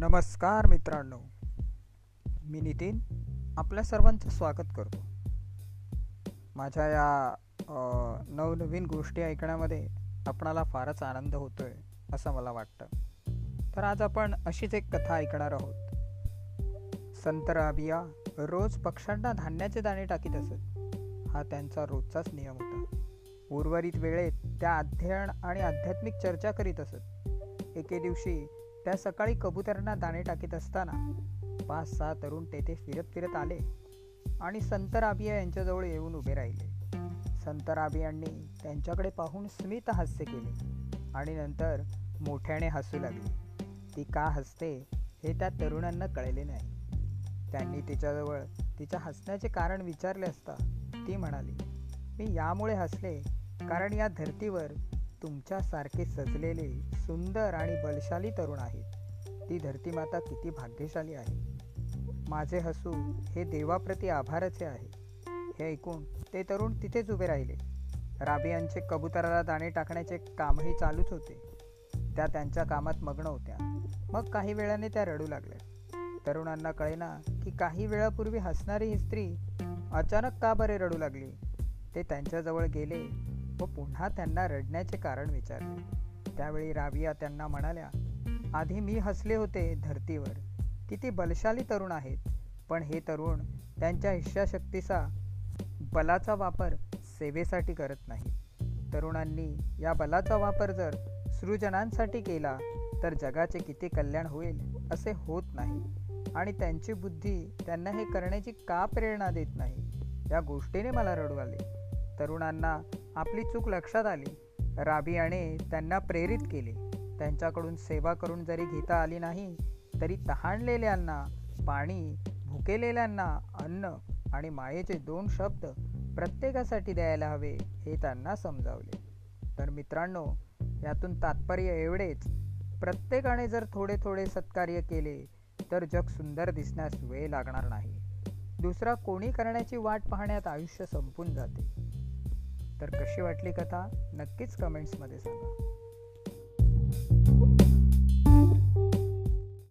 नमस्कार मित्रांनो. मी नितीन आपल्या सर्वांचं स्वागत करतो. माझ्या या नवनवीन गोष्टी ऐकण्यामध्ये आपणाला फारच आनंद होतोय असं मला वाटतं. तर आज आपण अशीच एक कथा ऐकणार आहोत. संत राबिया रोज पक्ष्यांना धान्याचे दाणे टाकीत असत. हा त्यांचा रोजचाच नियम होता. उर्वरित वेळेत त्या अध्ययन आणि आध्यात्मिक चर्चा करीत असत. एके दिवशी त्या सकाळी कबुतरांना दाणे टाकीत असताना पाच सहा तरुण तेथे फिरत फिरत आले आणि संत राबिया यांच्याजवळ येऊन उभे राहिले. संत राबियांनी त्यांच्याकडे पाहून स्मित हास्य केले आणि नंतर मोठ्याने हसू लागली. ती का हसते हे त्या तरुणांना कळले नाही. त्यांनी तिच्याजवळ तिच्या हसण्याचे कारण विचारले असता ती म्हणाली मी यामुळे हसले कारण या धर्तीवर तुमच्यासारखे सजलेले सुंदर आणि बलशाली तरुण आहेत. ती धरती माता किती भाग्यशाली आहे. माझे हसू हे देवाप्रती आभाराचे आहे. हे ऐकून ते तरुण तिथेच उभे राहिले. राबियांचे कबुतराला दाणे टाकण्याचे कामही चालूच होते. त्या त्यांच्या कामात मग्न होत्या. मग काही वेळाने त्या रडू लागल्या. तरुणांना कळेना की काही वेळापूर्वी हसणारी ही स्त्री अचानक का बरे रडू लागली? ते त्यांच्याजवळ गेले व पुन्हा त्यांना रडण्याचे कारण विचारले. त्यावेळी राबिया त्यांना म्हणाल्या आधी मी हसले होते धरतीवर. किती बलशाली तरुण आहेत. पण हे तरुण त्यांच्या इच्छाशक्तीचा बलाचा वापर सेवेसाठी करत नाही तरुणांनी या बलाचा वापर जर सृजनांसाठी केला तर जगाचे किती कल्याण होईल असे होत नाही. आणि त्यांची बुद्धी त्यांना हे करण्याची का प्रेरणा देत नाही? या गोष्टीने मला रडू आले. तरुणांना आपली चूक लक्षात आली. राबियाने त्यांना प्रेरित केले. त्यांच्याकडून सेवा करून जरी घेता आली नाही तरी तहानलेल्यांना पाणी भुकेलेल्यांना अन्न आणि मायेचे दोन शब्द प्रत्येकासाठी द्यायला हवे हे त्यांना समजावले. तर मित्रांनो यातून तात्पर्य एवढेच प्रत्येकाने जर थोडे थोडे सत्कार्य केले तर जग सुंदर दिसण्यास वेळ लागणार नाही. दुसरा कोणी करण्याची वाट पाहण्यात आयुष्य संपून जाते. तर कशी वाटली कथा? नक्कीच कमेंट्समध्ये सांगा.